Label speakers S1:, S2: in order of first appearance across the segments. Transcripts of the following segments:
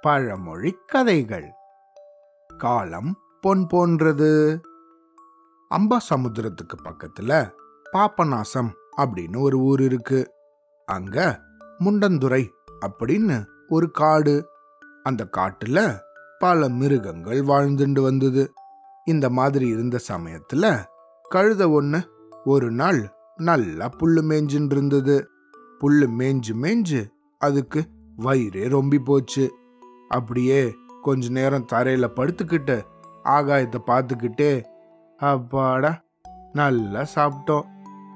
S1: பழமொழி கதைகள். காலம் பொன் போன்றது. அம்பா சமுத்திரத்துக்கு பக்கத்துல பாப்பநாசம் அப்படின்னு ஒரு ஊர் இருக்கு. அங்க முண்டந்துறை அப்படின்னு ஒரு காடு. அந்த காட்டுல பல மிருகங்கள் வாழ்ந்துண்டு வந்தது. இந்த மாதிரி இருந்த சமயத்துல கழுத ஒண்ணு ஒரு நாள் நல்லா புல்லு மேய்ஞ்சுன்னு இருந்தது புல்லு மேய்ஞ்சு மேய்ஞ்சு அதுக்கு வயிறே ரொம்பி போச்சு. அப்படியே கொஞ்ச நேரம் தரையில படுத்துக்கிட்டு ஆகாயத்தை பார்த்துக்கிட்டே அப்பாடா நல்லா சாப்பிட்டோம்.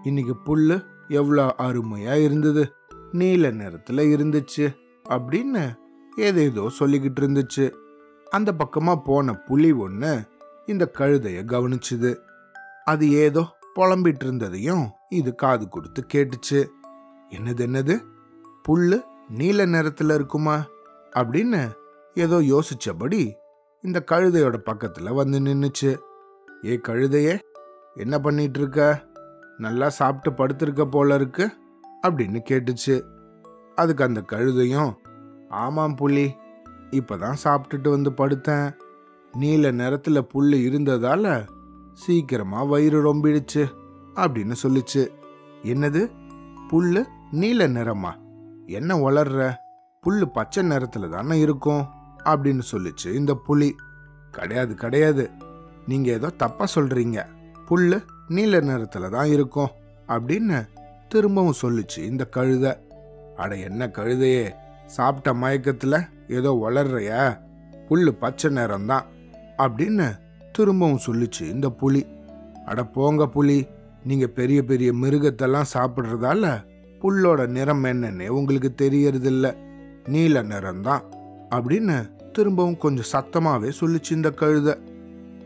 S1: இன்னைக்கு புல்லு எவ்வளோ அருமையா இருந்தது. நீல நிறத்துல இருந்துச்சு அப்படின்னு ஏதேதோ சொல்லிக்கிட்டு இருந்துச்சு. அந்த பக்கமா போன புலி ஒன்று இந்த கழுதைய கவனிச்சுது. அது ஏதோ புலம்பிட்டு இருந்ததையும் இது காது கொடுத்து கேட்டுச்சு. என்னது என்னது? புல்லு நீல நிறத்துல இருக்குமா? அப்படின்னு ஏதோ யோசிச்சபடி இந்த கழுதையோட பக்கத்துல வந்து நின்னுச்சு. ஏ கழுதையே என்ன பண்ணிட்டு இருக்க நல்லா சாப்பிட்டு படுத்திருக்க போல இருக்கு அப்படின்னு கேட்டுச்சு. அதுக்கு அந்த கழுதையும் ஆமாம் புள்ளி இப்பதான் சாப்பிட்டுட்டு வந்து படுத்தேன். நீல நிறத்துல புல் இருந்ததால சீக்கிரமா வயிறு ரொம்பிடுச்சு அப்படின்னு சொல்லுச்சு. என்னது? புல் நீல நிறமா? என்ன வளர்ற? புல்லு பச்சை நிறத்தில் தானே இருக்கும்? அப்படின்னு சொல்லிச்சு இந்த புலி. கிடையாது கிடையாது. நீங்க ஏதோ தப்பா சொல்றீங்க. புல்லு நீல நிறத்தில் தான் இருக்கும் அப்படின்னு திரும்பவும் சொல்லுச்சு இந்த கழுதை. அட என்ன கழுதையே? சாப்பிட்ட மயக்கத்துல ஏதோ வளர்றையா? புல்லு பச்சை நிறம்தான் அப்படின்னு திரும்பவும் சொல்லுச்சு இந்த புலி. அட போங்க புலி. நீங்க பெரிய பெரிய மிருகத்தெல்லாம் சாப்பிட்றதால புல்லோட நிறம் என்னன்னு உங்களுக்கு தெரியறதில்ல. நீல நிறம்தான் அப்படின்னு திரும்பவும் கொஞ்சம் சத்தமாவே சொல்லிச்சு இந்த கழுத.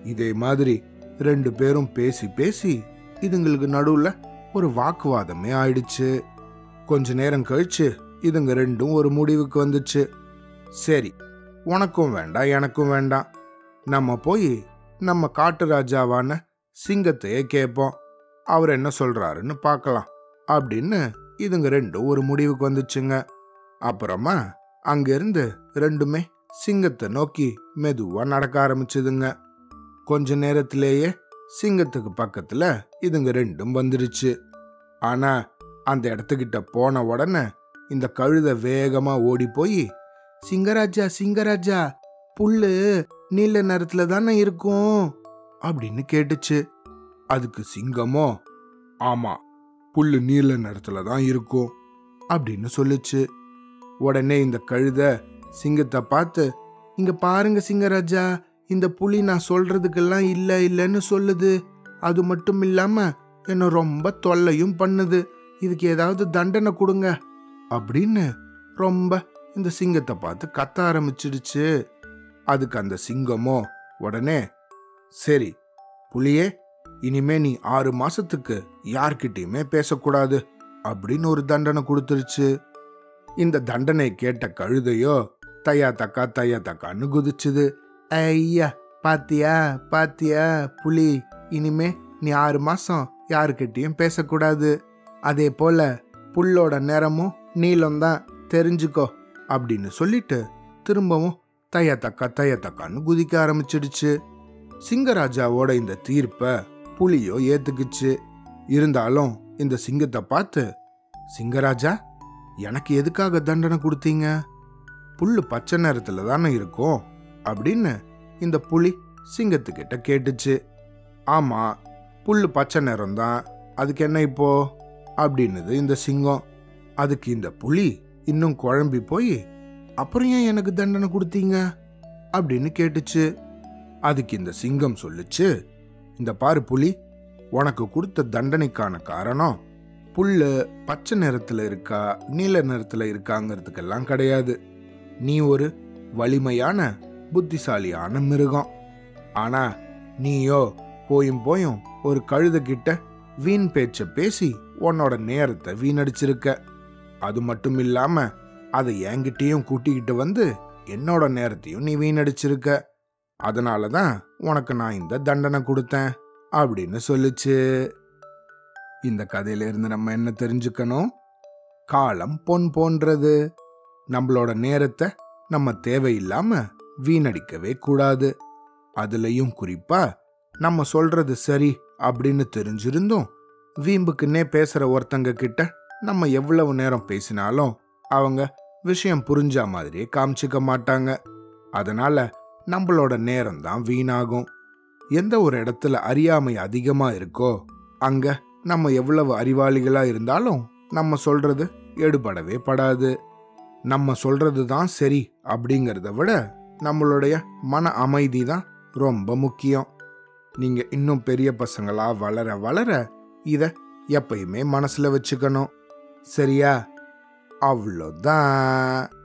S1: இதே மாதிரி ரெண்டு பேரும் பேசி பேசி இதுங்களுக்கு நடுவுல ஒரு வாக்குவாதமே ஆயிடுச்சு. கொஞ்ச நேரம் கழிச்சு இதுங்க ரெண்டும் ஒரு முடிவுக்கு வந்துச்சு. சரி உனக்கும் வேண்டாம் எனக்கும் வேண்டாம் நம்ம போய் நம்ம காட்டு ராஜாவான சிங்கத்தையே கேட்போம் அவர் என்ன சொல்றாருன்னு பார்க்கலாம் அப்படின்னு இதுங்க ரெண்டும் ஒரு முடிவுக்கு வந்துச்சுங்க. அப்புறமா அங்கிருந்து ரெண்டுமே சிங்கத்தை நோக்கி மெதுவா நடக்க ஆரம்பிச்சுதுங்க. கொஞ்ச நேரத்திலேயே சிங்கத்துக்கு பக்கத்துல இதுங்க ரெண்டும் வந்துருச்சு. ஆனா அந்த இடத்துக்கிட்ட போன உடனே இந்த கழுத வேகமா ஓடி போய் சிங்கராஜா சிங்கராஜா புல்லு நீல நிறத்துல தானே இருக்கும்? அப்படின்னு கேட்டுச்சு. அதுக்கு சிங்கமோ ஆமா புல் நீல நிறத்துல தான் இருக்கும் அப்படின்னு சொல்லுச்சு. உடனே இந்த கழுத சிங்கத்தை பார்த்து இங்க பாருங்க சிங்கராஜா இந்த புலி நான் சொல்றதுக்கெல்லாம் இல்ல இல்லைன்னு சொல்லுது. அது மட்டும் இல்லாம என்ன ரொம்ப தொல்லையும் பண்ணுது. இதுக்கு ஏதாவது தண்டனை கொடுங்க அப்படின்னு ரொம்ப இந்த சிங்கத்தை பார்த்து கத்த ஆரம்பிச்சிடுச்சு. அதுக்கு அந்த சிங்கமோ உடனே சரி புலியே இனிமே நீ ஆறு மாசத்துக்கு யார்கிட்டயுமே பேசக்கூடாது அப்படின்னு ஒரு தண்டனை கொடுத்துருச்சு. இந்த தண்டனை கேட்ட கழுதையோ தையா தக்கா தையா தக்கான்னு குதிச்சுது. ஐயா பாத்தியா பாத்தியா புலி இனிமே நீ ஆறு மாசம் யாருக்கிட்டயும் பேசக்கூடாது. அதே போல புல்லோட நிறமும் நீளம்தான் தெரிஞ்சுக்கோ அப்படின்னு சொல்லிட்டு திரும்பவும் தையா தக்கா தையா தக்கான்னு குதிக்க ஆரம்பிச்சிடுச்சு. சிங்கராஜாவோட இந்த தீர்ப்பை புலியோ ஏத்துக்குச்சு. இருந்தாலும் இந்த சிங்கத்தை பார்த்து சிங்கராஜா எனக்கு எதுக்காக தண்டனை கொடுத்தீங்க? புல்லு பச்சை நேரத்தில் தானே இருக்கும்? அப்படின்னு இந்த புலி சிங்கத்துக்கிட்ட கேட்டுச்சு. ஆமாம் புல்லு பச்சை நேரம் தான் அதுக்கு என்ன இப்போ? அப்படின்னுது இந்த சிங்கம். அதுக்கு இந்த புலி இன்னும் குழம்பி போய் அப்புறம் ஏன் எனக்கு தண்டனை கொடுத்தீங்க? அப்படின்னு கேட்டுச்சு. அதுக்கு இந்த சிங்கம் சொல்லுச்சு இந்த பாரு புலி உனக்கு கொடுத்த தண்டனைக்கான காரணம் புல்லு பச்சை நிறத்துல இருக்கா நீல நிறத்துல இருக்காங்கிறதுக்கெல்லாம் கிடையாது. நீ ஒரு வலிமையான புத்திசாலியான மிருகம். ஆனா நீயோ போயும் போயும் ஒரு கழுத கிட்ட வீண் பேச்ச பேசி உன்னோட நேரத்தை வீணடிச்சிருக்க. அது மட்டும் இல்லாம அதை என்கிட்டயும் கூட்டிக்கிட்டு வந்து என்னோட நேரத்தையும் நீ வீணடிச்சிருக்க. அதனால தான் உனக்கு நான் இந்த தண்டனை கொடுத்தேன் அப்படின்னு சொல்லுச்சு. இந்த கதையில இருந்து நம்ம என்ன தெரிஞ்சுக்கணும்? காலம் பொன் போன்றது. நம்மளோட நேரத்தை நம்ம தேவையில்லாம வீணடிக்கவே கூடாது. அதுலயும் குறிப்பா நம்ம சொல்றது சரி அப்படின்னு தெரிஞ்சிருந்தும் வீம்புக்குன்னே பேசுற ஒருத்தங்க கிட்ட நம்ம எவ்வளவு நேரம் பேசினாலும் அவங்க விஷயம் புரிஞ்ச மாதிரியே காமிச்சிக்க மாட்டாங்க. அதனால நம்மளோட நேரம் தான் வீணாகும். எந்த ஒரு இடத்துல அறியாமை அதிகமா இருக்கோ அங்க நம்ம எவ்வளவு அறிவாளிகளா இருந்தாலும் நம்ம சொல்றது எடுபடவே படாது. நம்ம சொல்றது தான் சரி அப்படிங்கிறத விட நம்மளுடைய மன அமைதி தான் ரொம்ப முக்கியம். நீங்க இன்னும் பெரிய பசங்களா வளர வளர இத எப்பயுமே மனசுல வச்சுக்கணும். சரியா? அவ்வளோதான்.